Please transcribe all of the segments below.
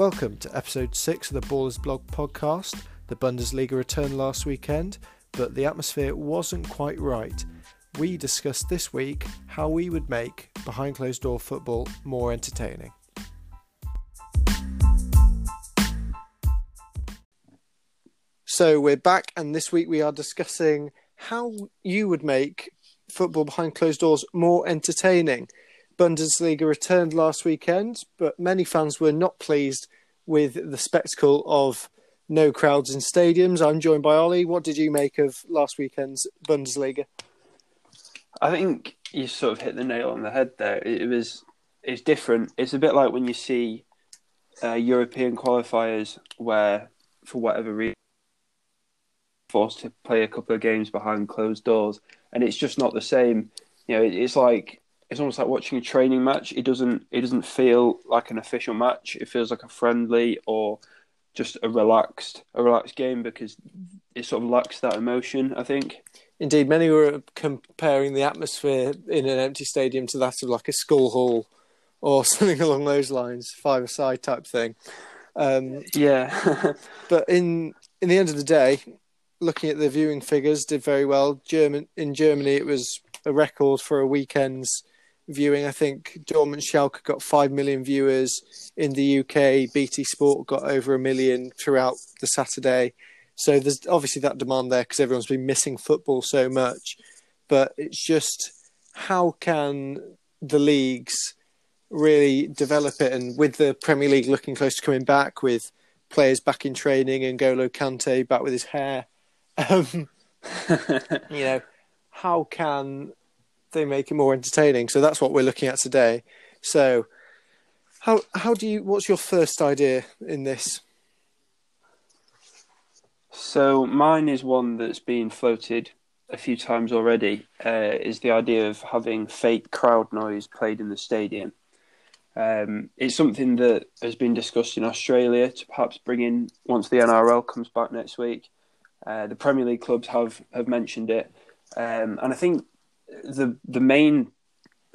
Welcome to episode 6 of the Ballers Blog podcast. The Bundesliga returned last weekend, but the atmosphere wasn't quite right. We discussed this week how we would make behind closed door football more entertaining. So we're back, and this week we are discussing how you would make football behind closed doors more entertaining. Bundesliga returned last weekend, but many fans were not pleased with the spectacle of no crowds in stadiums. I'm joined by Ollie. What did you make of last weekend's Bundesliga? I think you sort of hit the nail on the head there. It was it's different. It's a bit like when you see uh, European qualifiers where, for whatever reason, forced to play a couple of games behind closed doors, and it's just not the same. You know, it's like it's almost like watching a training match. It doesn't it doesn't feel like an official match. It feels like a friendly or just a relaxed a relaxed game because it sort of lacks that emotion. I think. Indeed, many were comparing the atmosphere in an empty stadium to that of like a school hall or something along those lines, five-a-side type thing. Um, yeah, but in in the end of the day, looking at the viewing figures, did very well. German in Germany, it was a record for a weekend's viewing. I think Dortmund Schalke got 5 million viewers. In the UK, BT Sport got over a million throughout the Saturday. So there's obviously that demand there because everyone's been missing football so much. But it's just how can the leagues really develop it? And with the Premier League looking close to coming back, with players back in training and N'Golo Kante back with his hair, um, you know, how can they make it more entertaining. So that's what we're looking at today. So how how do you what's your first idea in this? So mine is one that's been floated a few times already. Uh, is the idea of having fake crowd noise played in the stadium. Um, it's something that has been discussed in Australia to perhaps bring in once the NRL comes back next week. Uh, the Premier League clubs have have mentioned it, um, and I think the the main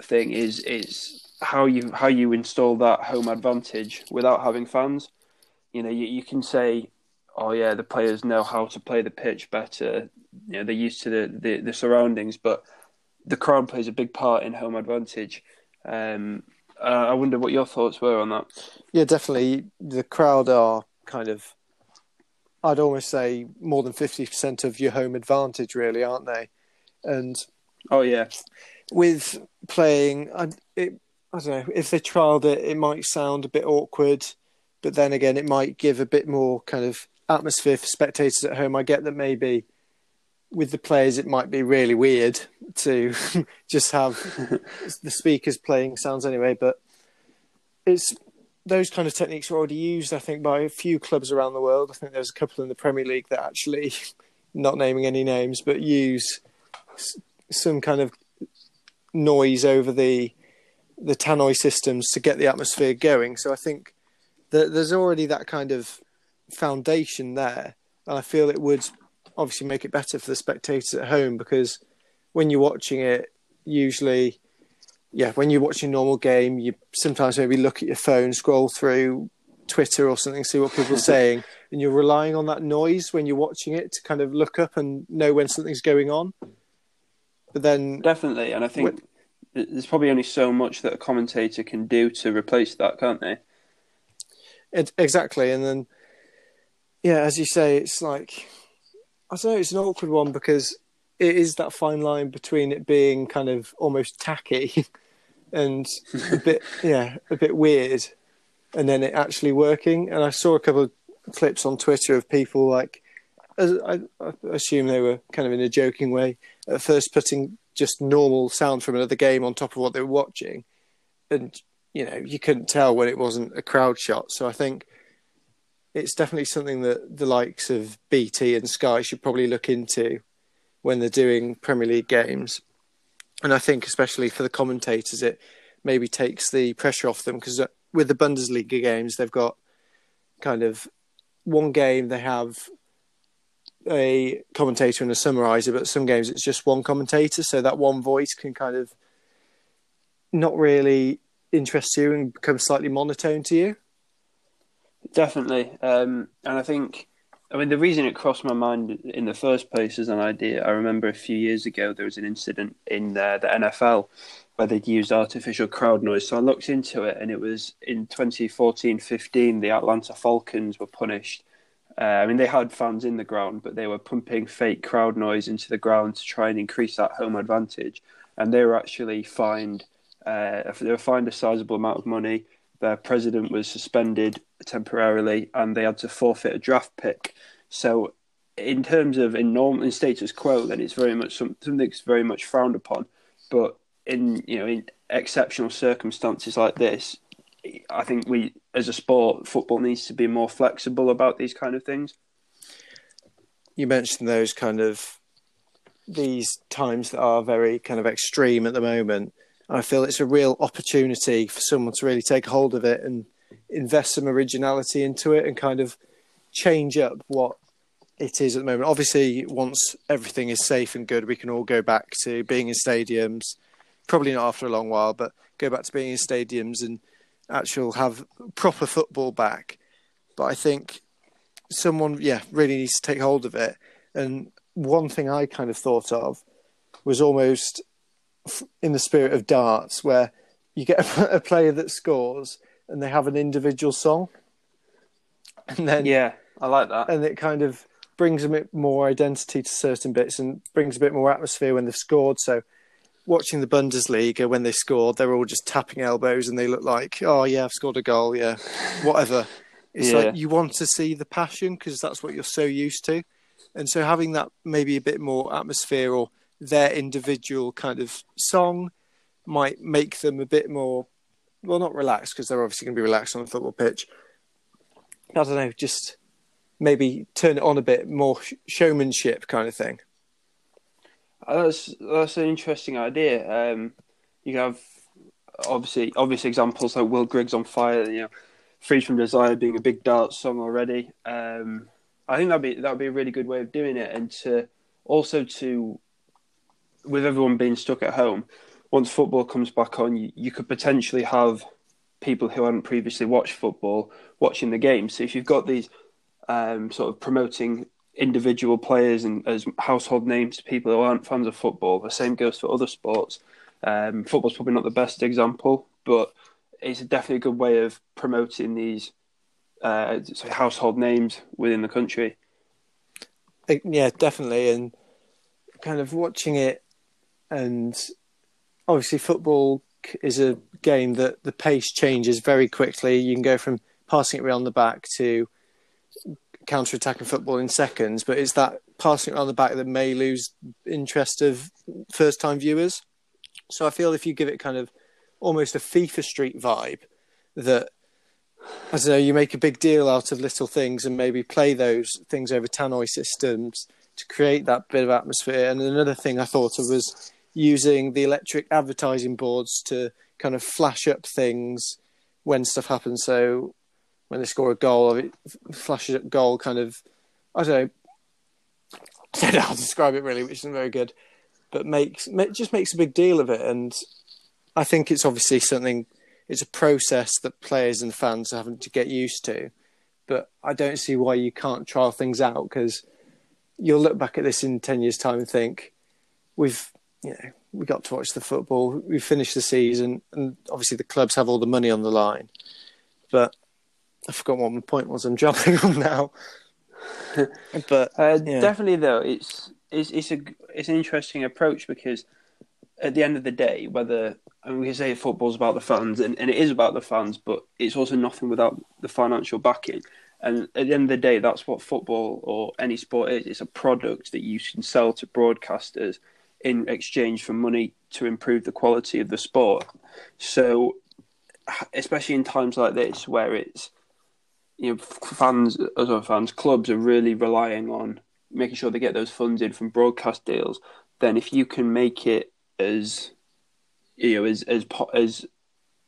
thing is is how you how you install that home advantage without having fans. You know, you, you can say, "Oh yeah, the players know how to play the pitch better. You know, they're used to the, the, the surroundings." But the crowd plays a big part in home advantage. Um, uh, I wonder what your thoughts were on that. Yeah, definitely. The crowd are kind of, I'd almost say, more than fifty percent of your home advantage, really, aren't they? And Oh yeah. With playing, I, it, I don't know if they trialed it, it might sound a bit awkward, but then again, it might give a bit more kind of atmosphere for spectators at home. I get that maybe with the players, it might be really weird to just have the speakers playing sounds anyway, but it's those kind of techniques are already used, I think, by a few clubs around the world. I think there's a couple in the Premier League that actually, not naming any names, but use some kind of noise over the the tannoy systems to get the atmosphere going. So I think that there's already that kind of foundation there, and I feel it would obviously make it better for the spectators at home because when you're watching it, usually, yeah, when you're watching a normal game, you sometimes maybe look at your phone, scroll through Twitter or something, see what people are saying, and you're relying on that noise when you're watching it to kind of look up and know when something's going on. But then definitely, and I think there's probably only so much that a commentator can do to replace that, can't they? It, exactly, and then yeah, as you say, it's like I don't know, it's an awkward one because it is that fine line between it being kind of almost tacky and a bit yeah, a bit weird, and then it actually working. And I saw a couple of clips on Twitter of people like, I assume they were kind of in a joking way, at first putting just normal sound from another game on top of what they were watching, and you know you couldn't tell when it wasn't a crowd shot. So I think it's definitely something that the likes of BT and Sky should probably look into when they're doing Premier League games. And I think especially for the commentators, it maybe takes the pressure off them because uh, with the Bundesliga games, they've got kind of one game they have a commentator and a summarizer, but some games it's just one commentator, so that one voice can kind of not really interest you and become slightly monotone to you. Definitely, um, and I think, I mean, the reason it crossed my mind in the first place as an idea, I remember a few years ago there was an incident in uh, the NFL where they'd used artificial crowd noise. So I looked into it, and it was in 2014-15, the Atlanta Falcons were punished. Uh, I mean, they had fans in the ground, but they were pumping fake crowd noise into the ground to try and increase that home advantage. And they were actually fined. Uh, they were fined a sizable amount of money. Their president was suspended temporarily, and they had to forfeit a draft pick. So, in terms of in normal in status quo, then it's very much something that's very much frowned upon. But in you know in exceptional circumstances like this, I think we as a sport, football needs to be more flexible about these kind of things. You mentioned those kind of these times that are very kind of extreme at the moment. I feel it's a real opportunity for someone to really take hold of it and invest some originality into it and kind of change up what it is at the moment. Obviously, once everything is safe and good, we can all go back to being in stadiums, probably not after a long while, but go back to being in stadiums and actual have proper football back. But I think someone, yeah, really needs to take hold of it. And one thing I kind of thought of was almost in the spirit of darts, where you get a, player that scores and they have an individual song, and then yeah, I like that, and it kind of brings a bit more identity to certain bits and brings a bit more atmosphere when they've scored. So watching the Bundesliga when they scored, they're all just tapping elbows and they look like, oh yeah, I've scored a goal, yeah, whatever. It's yeah. like you want to see the passion because that's what you're so used to, and so having that maybe a bit more atmosphere or their individual kind of song might make them a bit more, well, not relaxed because they're obviously going to be relaxed on the football pitch. I don't know, just maybe turn it on a bit more showmanship kind of thing. That's that's an interesting idea. Um, you have obviously obvious examples like Will Griggs on Fire. You know, Freed from Desire being a big dance song already. Um, I think that'd be that'd be a really good way of doing it, and to also to with everyone being stuck at home, once football comes back on, you, you could potentially have people who hadn't previously watched football watching the game. So if you've got these um, sort of promoting individual players and as household names to people who aren't fans of football. The same goes for other sports. Um, football's probably not the best example, but it's definitely a good way of promoting these uh, household names within the country. Yeah, definitely, and kind of watching it, and obviously football is a game that the pace changes very quickly. You can go from passing it around the back to counter attacking football in seconds, but it's that passing around the back that may lose interest of first time viewers. So I feel if you give it kind of almost a FIFA Street vibe, that I don't know, you make a big deal out of little things and maybe play those things over tannoy systems to create that bit of atmosphere. And another thing I thought of was using the electric advertising boards to kind of flash up things when stuff happens. So when they score a goal, it flashes up goal kind of, I don't know, I don't know how to describe it really, which isn't very good, but makes just makes a big deal of it. And I think it's obviously something, it's a process that players and fans are having to get used to. But I don't see why you can't trial things out because you'll look back at this in 10 years' time and think, we've, you know, we got to watch the football, we finished the season, and obviously the clubs have all the money on the line. But I forgot what my point was. I'm jumping on now. but uh, yeah. definitely, though, it's it's it's a it's an interesting approach because at the end of the day, whether I mean, we can say football's about the fans, and, and it is about the fans, but it's also nothing without the financial backing. And at the end of the day, that's what football or any sport is. It's a product that you can sell to broadcasters in exchange for money to improve the quality of the sport. So, especially in times like this, where it's you know, fans, as well fans, clubs are really relying on making sure they get those funds in from broadcast deals. Then, if you can make it as you know as as as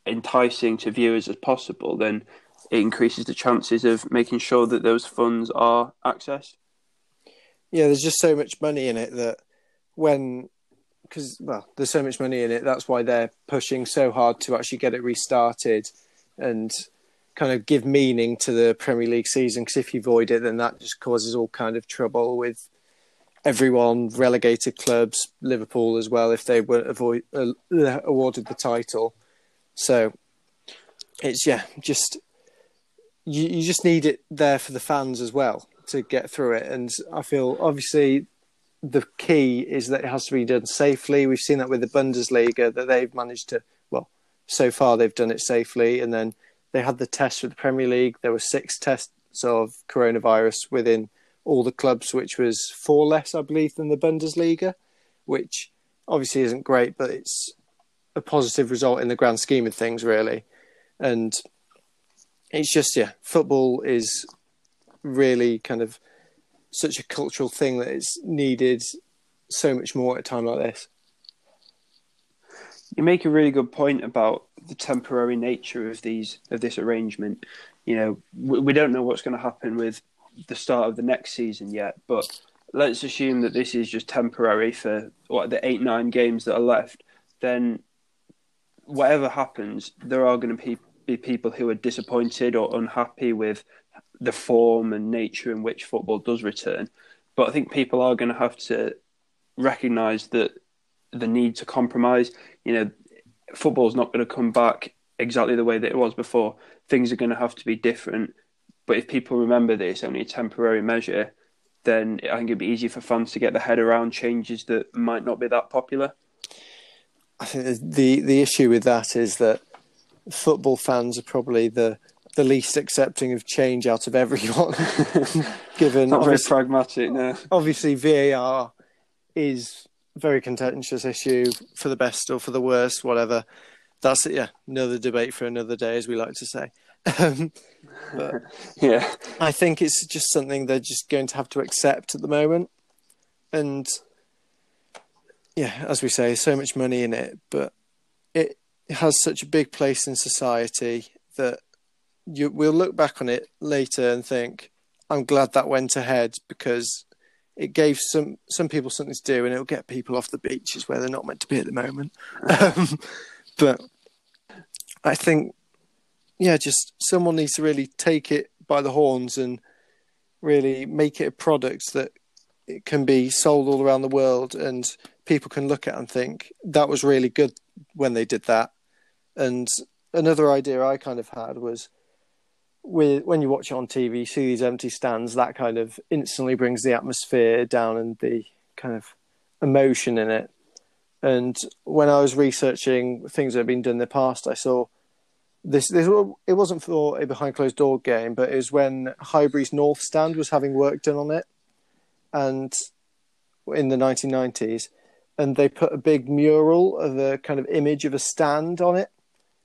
enticing to viewers as possible, then it increases the chances of making sure that those funds are accessed. Yeah, there's just so much money in it that when because well, there's so much money in it. That's why they're pushing so hard to actually get it restarted and kind of give meaning to the Premier League season. Because if you void it, then that just causes all kind of trouble with everyone, relegated clubs, Liverpool as well, if they were avoid, uh, awarded the title. So it's yeah, just you, you just need it there for the fans as well to get through it. And I feel obviously the key is that it has to be done safely. We've seen that with the Bundesliga that they've managed to well, so far they've done it safely, and then they had the test with the Premier League. There were six tests of coronavirus within all the clubs, which was four less, I believe, than the Bundesliga, which obviously isn't great, but it's a positive result in the grand scheme of things, really. And it's just, yeah, football is really kind of such a cultural thing that it's needed so much more at a time like this. You make a really good point about the temporary nature of these of this arrangement. You know, we, we don't know what's going to happen with the start of the next season yet, but let's assume that this is just temporary for what the eight nine games that are left. Then, whatever happens, there are going to be, be people who are disappointed or unhappy with the form and nature in which football does return. But I think people are going to have to recognise that the need to compromise. You know, football's not going to come back exactly the way that it was before. Things are going to have to be different. But if people remember that it's only a temporary measure, then I think it'd be easy for fans to get their head around changes that might not be that popular. I think the the issue with that is that football fans are probably the the least accepting of change out of everyone. Given not very pragmatic, no. Obviously, VAR is very contentious issue for the best or for the worst, whatever. That's it. Yeah, another debate for another day, as we like to say. Um, but yeah, I think it's just something they're just going to have to accept at the moment, and yeah, as we say, so much money in it, but it has such a big place in society that you we'll look back on it later and think, I'm glad that went ahead because it gave some some people something to do and it'll get people off the beaches where they're not meant to be at the moment. um, but I think, yeah, just someone needs to really take it by the horns and really make it a product that it can be sold all around the world and people can look at and think that was really good when they did that. And another idea I kind of had was with when you watch it on TV, you see these empty stands, that kind of instantly brings the atmosphere down and the kind of emotion in it. And when I was researching things that have been done in the past, I saw this. This it wasn't for a behind closed door game, but it was when Highbury's North Stand was having work done on it, and in the 1990s, and they put a big mural of a kind of image of a stand on it,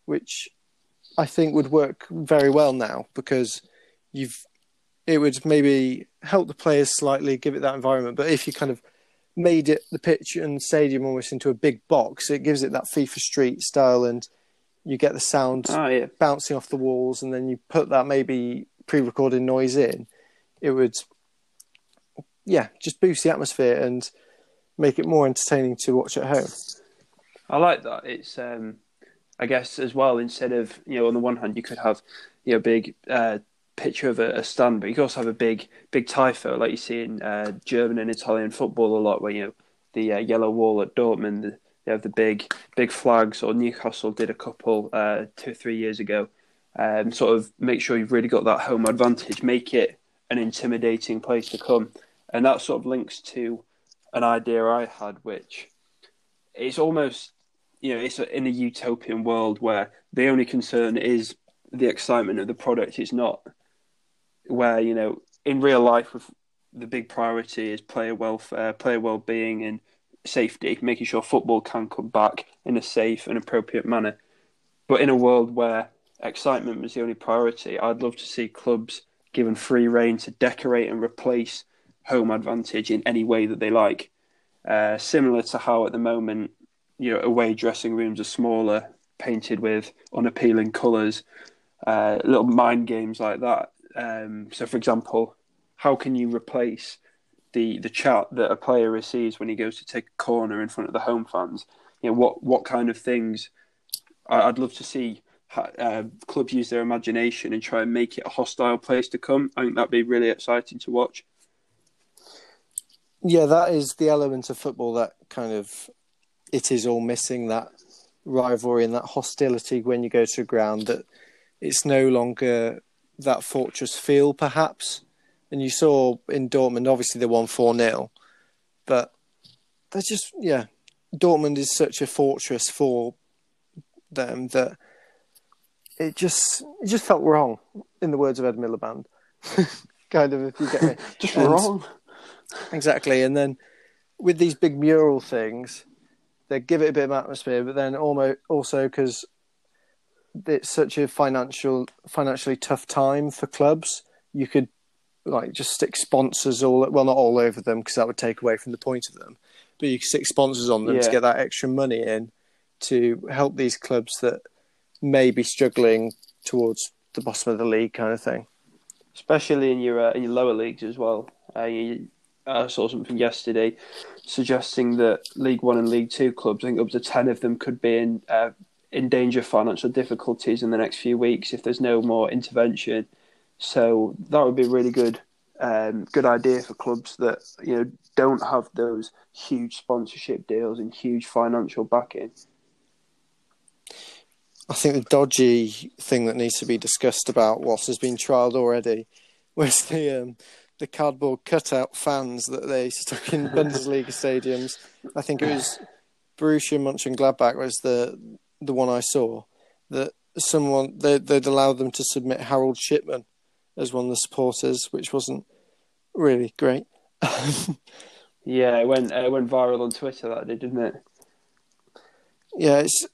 which I think would work very well now because you've it would maybe help the players slightly, give it that environment. But if you kind of made it the pitch and stadium almost into a big box, it gives it that FIFA Street style, and you get the sound oh, yeah. bouncing off the walls, and then you put that maybe pre-recorded noise in. It would, yeah, just boost the atmosphere and make it more entertaining to watch at home. I like that. It's um, I guess as well. Instead of you know, on the one hand, you could have you know, big uh, picture of a, a, stand, but you could also have a big big tifo like you see in uh, German and Italian football a lot, where you know the uh, yellow wall at Dortmund, the, they have the big big flags. Or Newcastle did a couple uh, two or three years ago. Um, sort of make sure you've really got that home advantage, make it an intimidating place to come, and that sort of links to an idea I had, which it's almost you know, it's in a utopian world where the only concern is the excitement of the product. It's not where you know, in real life, the big priority is player welfare, player well-being, and safety, making sure football can come back in a safe and appropriate manner. But in a world where excitement was the only priority, I'd love to see clubs given free rein to decorate and replace home advantage in any way that they like. Uh, similar to how at the moment you know away dressing rooms are smaller, painted with unappealing colours, uh, little mind games like that. Um, so, for example, how can you replace the the chat that a player receives when he goes to take a corner in front of the home fans? You know, what what kind of things? I'd love to see uh, clubs use their imagination and try and make it a hostile place to come. I think that'd be really exciting to watch. Yeah, that is the element of football that kind of it is all missing that rivalry and that hostility when you go to ground that it's no longer that fortress feel perhaps. And you saw in Dortmund obviously they won 4-0, but they're just yeah, Dortmund is such a fortress for them that it just it just felt wrong, in the words of Ed Miliband. kind of, if you get me. just and, wrong. Exactly, and then with these big mural things, they give it a bit of atmosphere, but then almost also because it's such a financial financially tough time for clubs, you could like just stick sponsors all well not all over them because that would take away from the point of them, but you could stick sponsors on them yeah. to get that extra money in to help these clubs that may be struggling towards the bottom of the league, kind of thing. Especially in your uh, in your lower leagues as well. Uh, you, I saw something yesterday suggesting that League One and League Two clubs, I think up to ten of them, could be in uh, in danger of financial difficulties in the next few weeks if there's no more intervention. So that would be a really good um, good idea for clubs that you know don't have those huge sponsorship deals and huge financial backing. I think the dodgy thing that needs to be discussed about what has been trialled already was the um, the cardboard cutout fans that they stuck in Bundesliga stadiums. I think it was Borussia Mönchengladbach was the the one I saw that someone they, they'd allowed them to submit Harold Shipman as one of the supporters, which wasn't really great. yeah, it went it went viral on Twitter that day, didn't it? Yeah, it's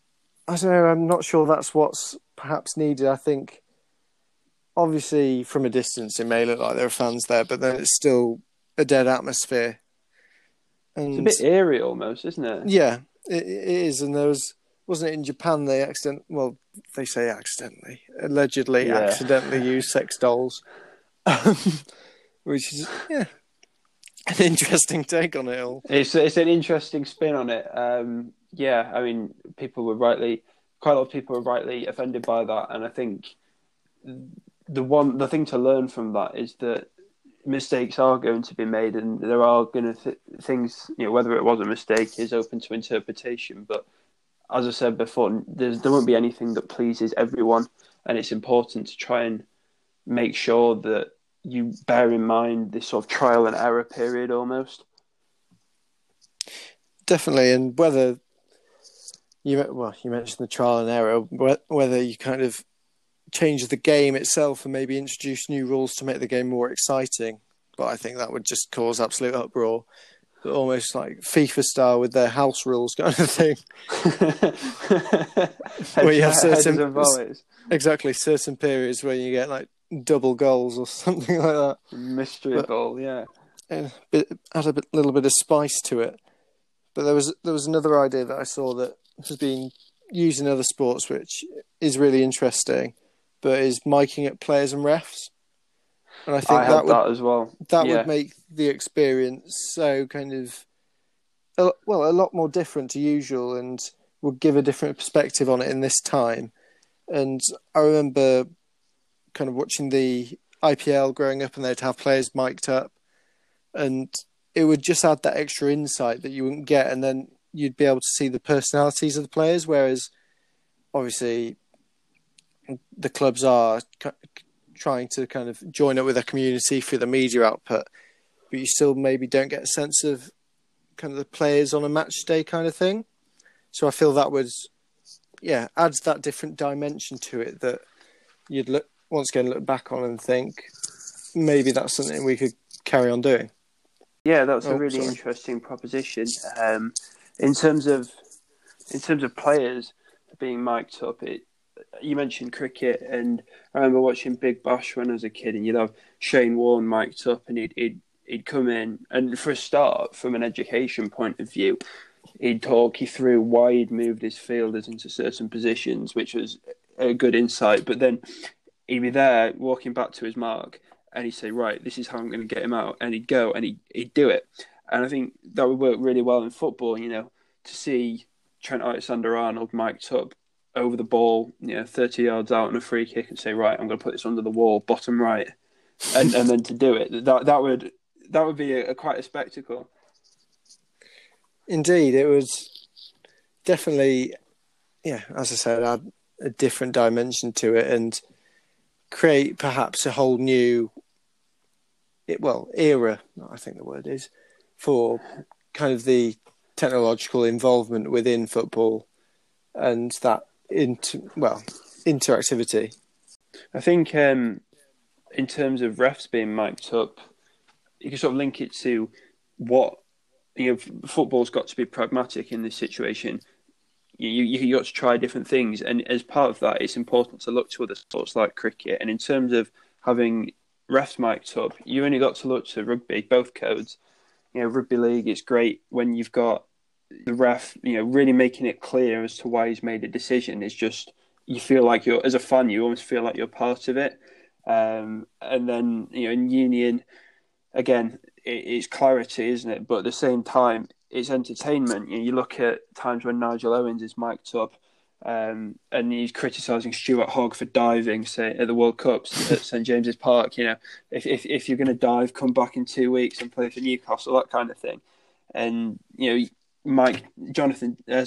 I don't know. I'm not sure that's what's perhaps needed. I think, obviously, from a distance, it may look like there are fans there, but then it's still a dead atmosphere. And it's a bit eerie, almost, isn't it? Yeah, it, it is. And there was wasn't it in Japan they accident well they say accidentally allegedly yeah. accidentally used sex dolls, which is yeah an interesting take on it all. It's it's an interesting spin on it. Um, yeah, I mean, people were rightly, quite a lot of people were rightly offended by that, and I think the one, the thing to learn from that is that mistakes are going to be made, and there are going to th- things, you know, whether it was a mistake is open to interpretation. But as I said before, there won't be anything that pleases everyone, and it's important to try and make sure that you bear in mind this sort of trial and error period almost. Definitely, and whether you well, you mentioned the trial and error. Whether you kind of change the game itself and maybe introduce new rules to make the game more exciting, but I think that would just cause absolute uproar. Almost like FIFA style with their house rules kind of thing, where you have certain exactly certain periods where you get like double goals or something like that. Mystery but, goal, yeah. add a bit, little bit of spice to it. But there was there was another idea that I saw that has been used in other sports, which is really interesting, but is miking at players and refs. And I think I that would that as well. That yeah. would make the experience so kind of well a lot more different to usual, and would give a different perspective on it in this time. And I remember kind of watching the IPL growing up, and they'd have players mic'd up, and it would just add that extra insight that you wouldn't get, and then you'd be able to see the personalities of the players. Whereas, obviously, the clubs are trying to kind of join up with their community through the media output, but you still maybe don't get a sense of kind of the players on a match day kind of thing. So I feel that was, yeah, adds that different dimension to it that you'd look once again look back on and think maybe that's something we could carry on doing. Yeah, that's oh, a really sorry. interesting proposition. Um, in terms of in terms of players being mic'd up, it you mentioned cricket, and I remember watching Big Bash when I was a kid, and you'd have Shane Warne mic'd up, and he'd, he'd he'd come in, and for a start, from an education point of view, he'd talk you through why he'd moved his fielders into certain positions, which was a good insight. But then he'd be there walking back to his mark, and he'd say, "Right, this is how I'm going to get him out," and he'd go and he'd, he'd do it. And I think that would work really well in football, you know, to see Trent Alexander Arnold mic'd up over the ball, you know, 30 yards out on a free kick and say, right, I'm going to put this under the wall, bottom right, and, and then to do it, that that would that would be a, a quite a spectacle. Indeed, it was definitely, yeah, as I said, add a different dimension to it and create perhaps a whole new, it, well, era, I think the word is, for kind of the technological involvement within football and that inter, well interactivity. I think um, in terms of refs being mic'd up, you can sort of link it to what you know. Football's got to be pragmatic in this situation. You you, you got to try different things, and as part of that, it's important to look to other sports like cricket. And in terms of having refs mic'd up, you only got to look to rugby, both codes. You know, rugby league. It's great when you've got the ref, you know, really making it clear as to why he's made a decision. is just you feel like you're as a fan, you almost feel like you're part of it. Um, and then you know, in union, again, it, it's clarity, isn't it? But at the same time, it's entertainment. You, know, you look at times when Nigel Owens is mic'd up. Um, and he's criticising Stuart Hogg for diving, say at the World Cups at St James's Park. You know, if if, if you're going to dive, come back in two weeks and play for Newcastle, that kind of thing. And you know, Mike Jonathan uh,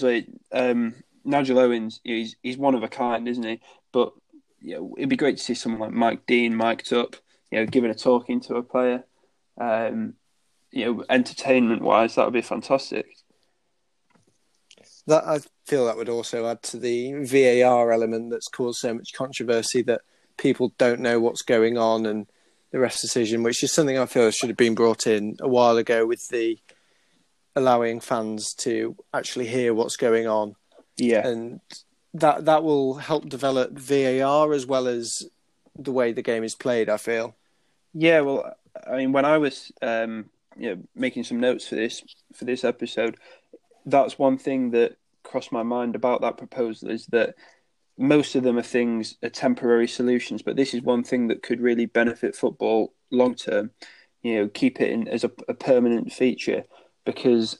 um, Nigel Owens, he's he's one of a kind, isn't he? But you know, it'd be great to see someone like Mike Dean mic'd up, you know, giving a talking to a player. Um, you know, entertainment wise, that would be fantastic. That I feel that would also add to the VAR element that's caused so much controversy that people don't know what's going on and the ref's decision, which is something I feel should have been brought in a while ago with the allowing fans to actually hear what's going on. Yeah, and that that will help develop VAR as well as the way the game is played. I feel. Yeah, well, I mean, when I was um, you know making some notes for this for this episode, that's one thing that crossed my mind about that proposal is that most of them are things are temporary solutions, but this is one thing that could really benefit football long term. You know, keep it in as a, a permanent feature because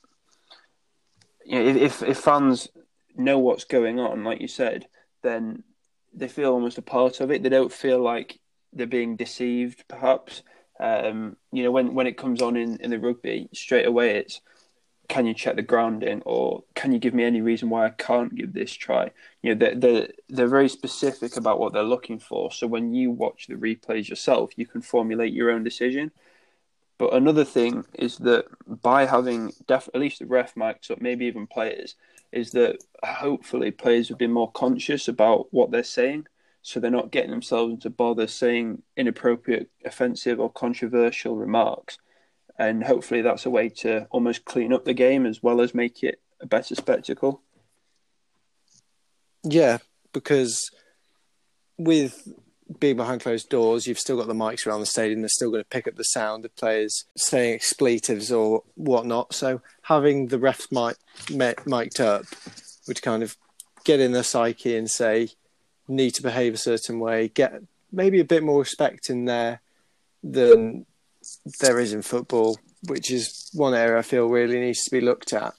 you know, if if fans know what's going on, like you said, then they feel almost a part of it. They don't feel like they're being deceived, perhaps. Um, you know, when, when it comes on in, in the rugby, straight away it's can you check the grounding or can you give me any reason why I can't give this try? You know, they're, they're, they're very specific about what they're looking for. So when you watch the replays yourself, you can formulate your own decision. But another thing is that by having def- at least the ref mics up, maybe even players, is that hopefully players have be more conscious about what they're saying, so they're not getting themselves into bother saying inappropriate, offensive, or controversial remarks. And hopefully that's a way to almost clean up the game as well as make it a better spectacle. Yeah, because with being behind closed doors, you've still got the mics around the stadium. They're still going to pick up the sound of players saying expletives or whatnot. So having the refs mic mic'd up would kind of get in their psyche and say, need to behave a certain way, get maybe a bit more respect in there than there is in football, which is one area I feel really needs to be looked at.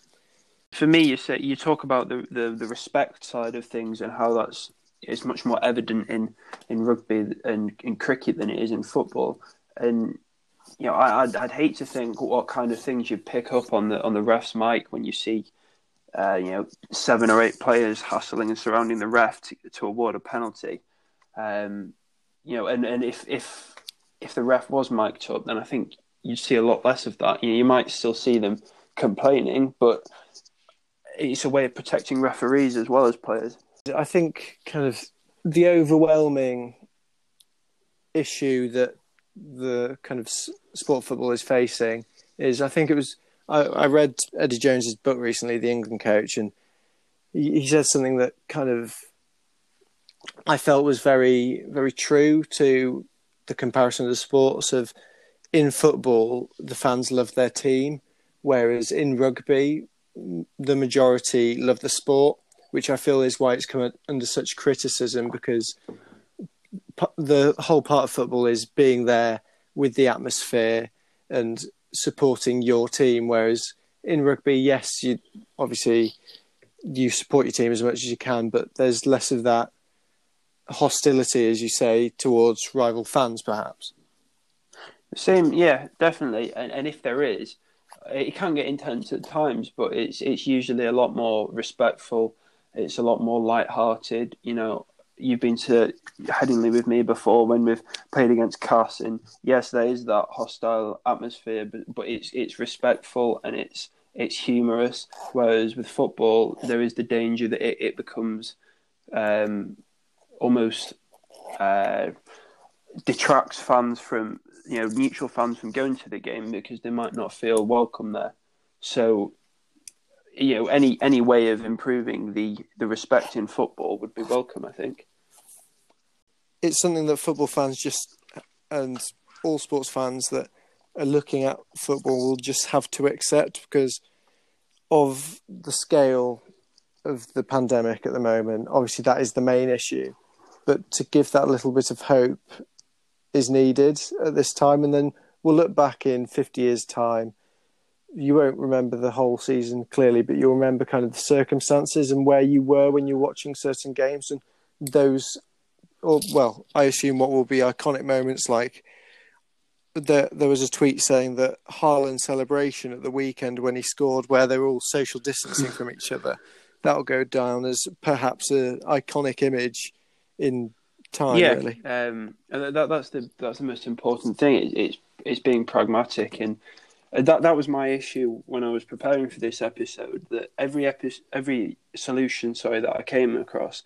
For me, you say you talk about the, the, the respect side of things and how that's it's much more evident in, in rugby and in cricket than it is in football. And you know, I, would I'd hate to think what kind of things you pick up on the on the ref's mic when you see, uh, you know, seven or eight players hustling and surrounding the ref to, to award a penalty. Um, you know, and, and if if if the ref was mic'd up, then I think you'd see a lot less of that. You know, you might still see them complaining, but it's a way of protecting referees as well as players. I think kind of the overwhelming issue that the kind of sport football is facing is I think it was I, I read Eddie Jones's book recently, The England Coach, and he, he said something that kind of I felt was very very true to the comparison of the sports of in football the fans love their team, whereas in rugby the majority love the sport which I feel is why it's come under such criticism because the whole part of football is being there with the atmosphere and supporting your team. Whereas in rugby, yes, you obviously you support your team as much as you can, but there's less of that hostility, as you say, towards rival fans, perhaps. Same, yeah, definitely. And and if there is, it can get intense at times, but it's it's usually a lot more respectful. It's a lot more light-hearted. You know, you've been to Headingley with me before when we've played against Cass, and yes, there is that hostile atmosphere, but but it's it's respectful and it's it's humorous. Whereas with football, there is the danger that it, it becomes um, almost uh, detracts fans from you know neutral fans from going to the game because they might not feel welcome there. So you know any any way of improving the the respect in football would be welcome. I think it's something that football fans just and all sports fans that are looking at football will just have to accept because of the scale of the pandemic at the moment. Obviously, that is the main issue, but to give that little bit of hope is needed at this time, and then we'll look back in 50 years' time. You won't remember the whole season clearly, but you'll remember kind of the circumstances and where you were when you were watching certain games, and those, or well, I assume what will be iconic moments like. There, there was a tweet saying that Haaland celebration at the weekend when he scored, where they were all social distancing from each other, that'll go down as perhaps an iconic image in time. yeah, Really, um, and that, that's the that's the most important thing. It, it's it's being pragmatic, and that that was my issue when I was preparing for this episode. That every epi- every solution, sorry, that I came across,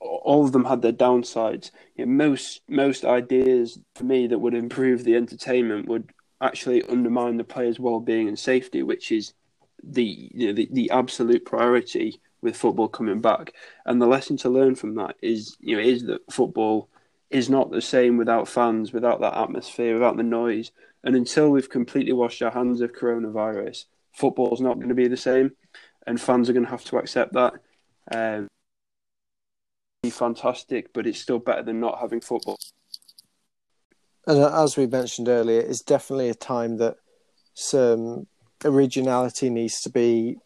all of them had their downsides. You know, most most ideas for me that would improve the entertainment would actually undermine the players' well-being and safety, which is the you know, the, the absolute priority with football coming back. And the lesson to learn from that is you know is that football is not the same without fans, without that atmosphere, without the noise. And until we've completely washed our hands of coronavirus, football's not going to be the same, and fans are going to have to accept that. Um, be fantastic, but it's still better than not having football. and uh, as we mentioned earlier, it's definitely a time that some originality needs to be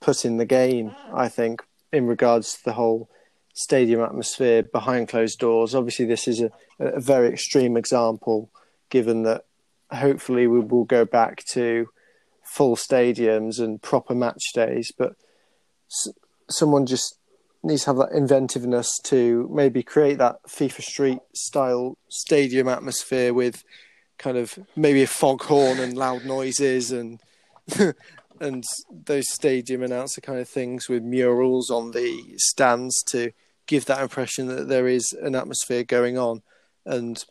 put in the game. I think in regards to the whole stadium atmosphere behind closed doors. Obviously, this is a, a very extreme example, given that hopefully we will go back to full stadiums and proper match days. But someone just needs to have that inventiveness to maybe create that FIFA Street style stadium atmosphere with kind of maybe a foghorn and loud noises and and those stadium announcer kind of things with murals on the stands to give that impression that there is an atmosphere going on and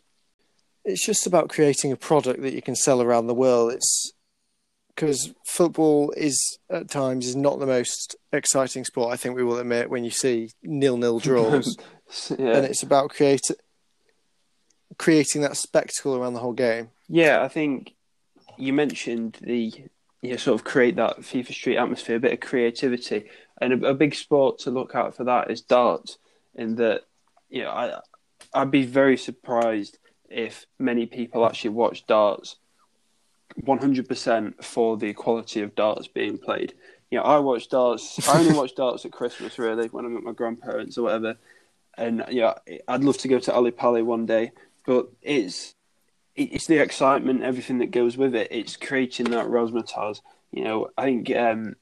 it's just about creating a product that you can sell around the world it's because football is at times is not the most exciting sport i think we will admit when you see nil nil draws yeah. and it's about create, creating that spectacle around the whole game Yeah, I think you mentioned the you know, sort of create that FIFA Street atmosphere, a bit of creativity, and a, a big sport to look out for that is darts. In that, you know, I I'd be very surprised if many people actually watch darts 100% for the quality of darts being played. You know, I watch darts. I only watch darts at Christmas, really, when I'm at my grandparents or whatever. And yeah, I'd love to go to Ali Pali one day, but it's it's the excitement, everything that goes with it. It's creating that razzmatazz. You know, I think um,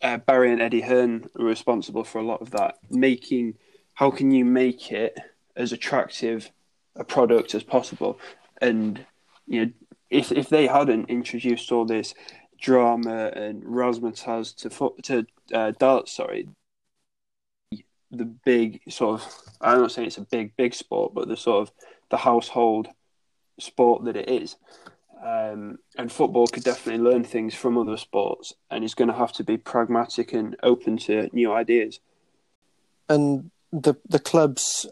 uh, Barry and Eddie Hearn are responsible for a lot of that. Making how can you make it as attractive a product as possible? And you know, if if they hadn't introduced all this drama and razzmatazz to fo- to uh, darts, sorry, the big sort of I'm not saying it's a big big sport, but the sort of the household sport that it is. Um, and football could definitely learn things from other sports, and is going to have to be pragmatic and open to new ideas. and the the clubs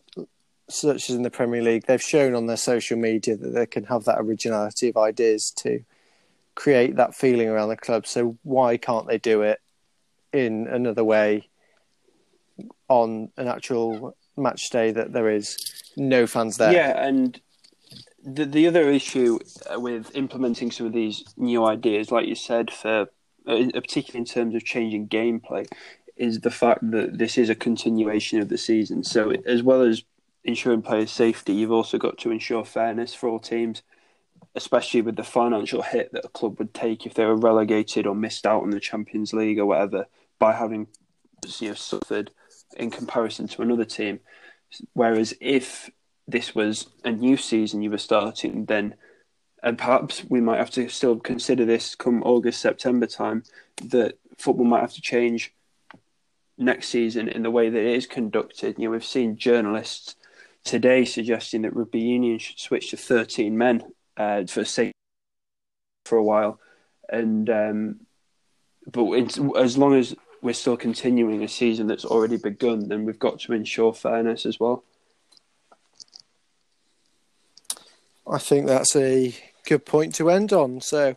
such as in the Premier League, they've shown on their social media that they can have that originality of ideas to create that feeling around the club. So why can't they do it in another way on an actual match day that there is no fans there? Yeah, and the the other issue with implementing some of these new ideas, like you said, for uh, particularly in terms of changing gameplay, is the fact that this is a continuation of the season. So, as well as ensuring players' safety, you've also got to ensure fairness for all teams, especially with the financial hit that a club would take if they were relegated or missed out on the Champions League or whatever by having you know, suffered in comparison to another team. Whereas if this was a new season you were starting, then and perhaps we might have to still consider this come August September time that football might have to change next season in the way that it is conducted. You know, we've seen journalists today suggesting that rugby union should switch to 13 men uh, for say for a while, and um, but as long as we're still continuing a season that's already begun, then we've got to ensure fairness as well. I think that's a good point to end on. So,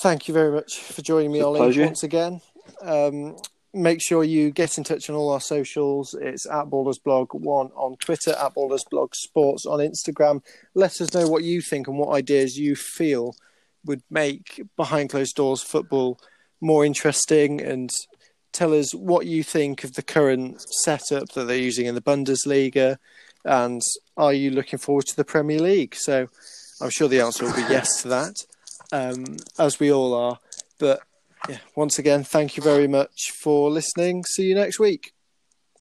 thank you very much for joining me, Ollie, pleasure. once again. Um, make sure you get in touch on all our socials. It's at Ballers Blog one on Twitter, at Ballers Blog Sports on Instagram. Let us know what you think and what ideas you feel would make behind closed doors football more interesting and tell us what you think of the current setup that they're using in the Bundesliga and are you looking forward to the Premier League? So I'm sure the answer will be yes to that, um, as we all are. But yeah, once again, thank you very much for listening. See you next week.